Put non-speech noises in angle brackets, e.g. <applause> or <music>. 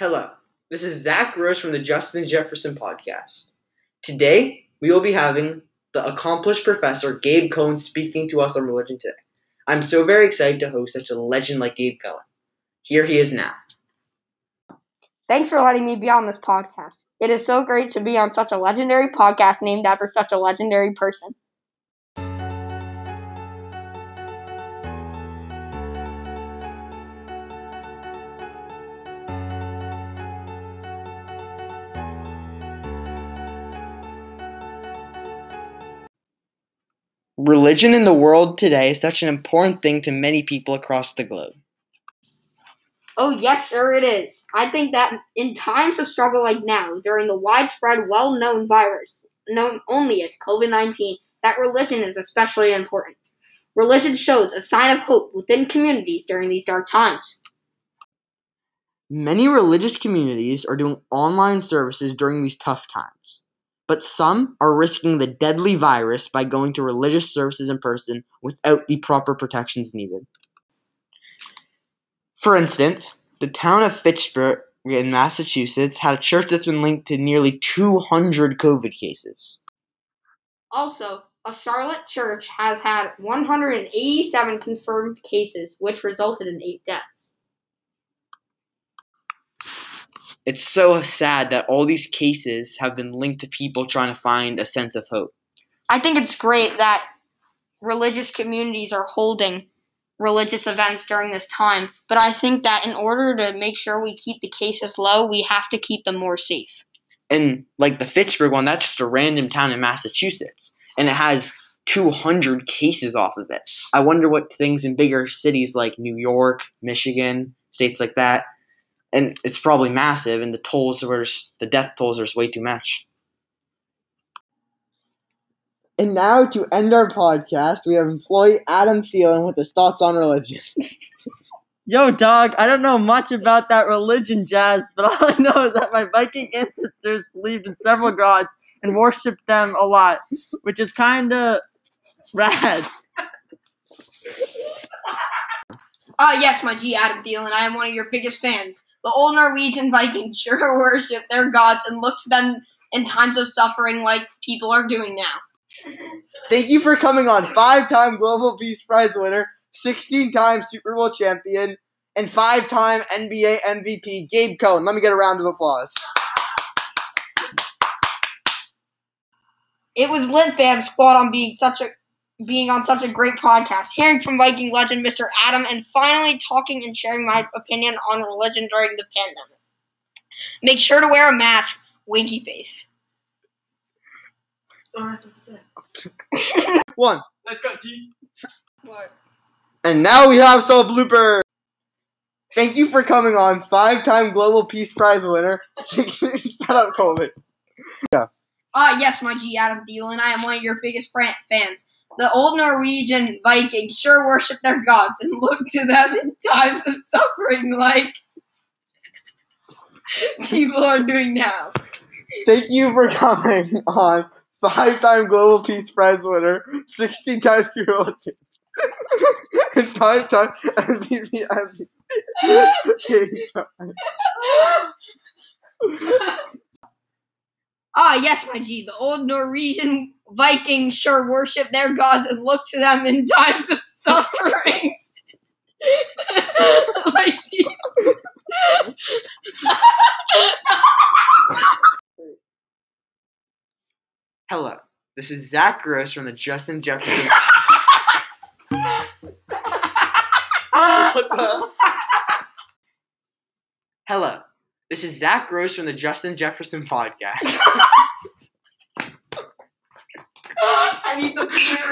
Hello, this is Zach Gross from the Justin Jefferson podcast. Today, we will be having the accomplished professor Gabe Cohen speaking to us on religion today. I'm so very excited to host such a legend like Gabe Cohen. Here he is now. Thanks for letting me be on this podcast. It is so great to be on such a legendary podcast named after such a legendary person. Religion in the world today is such an important thing to many people across the globe. Oh, yes, sir, it is. I think that in times of struggle like now, during the widespread, well known virus, known only as COVID 19, that religion is especially important. Religion shows a sign of hope within communities during these dark times. Many religious communities are doing online services during these tough times, but some are risking the deadly virus by going to religious services in person without the proper protections needed. For instance, the town of Fitchburg in Massachusetts had a church that's been linked to nearly 200 COVID cases. Also, a Charlotte church has had 187 confirmed cases, which resulted in eight deaths. It's so sad that all these cases have been linked to people trying to find a sense of hope. I think it's great that religious communities are holding religious events during this time, but I think that in order to make sure we keep the cases low, we have to keep them more safe. And like the Fitchburg one, that's just a random town in Massachusetts, and it has 200 cases off of it. I wonder what things in bigger cities like New York, Michigan, states like that, and it's probably massive, and the tolls are the death tolls are way too much. And now to end our podcast, we have employee Adam Thielen with his thoughts on religion. <laughs> Yo, dog, I don't know much about that religion jazz, but <laughs> all I know is that my Viking ancestors believed in several gods and worshipped them a lot, which is kind of rad. <laughs> Ah, uh, yes, my G, Adam Thielen. I am one of your biggest fans. The old Norwegian Vikings <laughs> sure worship their gods and look to them in times of suffering like people are doing now. Thank you for coming on. Five time Global Peace Prize winner, 16 time Super Bowl champion, and five time NBA MVP, Gabe Cohen. Let me get a round of applause. It was lit, fam squad, on being such a being on such a great podcast, hearing from Viking legend Mr. Adam, and finally talking and sharing my opinion on religion during the pandemic. Make sure to wear a mask, winky face. What am I supposed to say? <laughs> One. Let's go, T. What? And now we have some bloopers. Thank you for coming on, five-time Global Peace Prize winner. <laughs> Shut up, Coleman. Yeah. Ah, yes, my G, Adam Thielen. I am one of your biggest fran- fans. The old Norwegian Vikings sure worship their gods and look to them in times of suffering like <laughs> people are doing now. Thank you for coming on, five-time Global Peace Prize winner, 16 times <laughs> Bowl and five-time MVP. <laughs> Ah, yes, my G. The old Norwegian Vikings sure worship their gods and look to them in times of suffering. <laughs> like Hello, this is Zach Gross from the Justin Jefferson. <laughs> Hello, this is Zach Gross from the Justin Jefferson podcast. <laughs> I need the <laughs>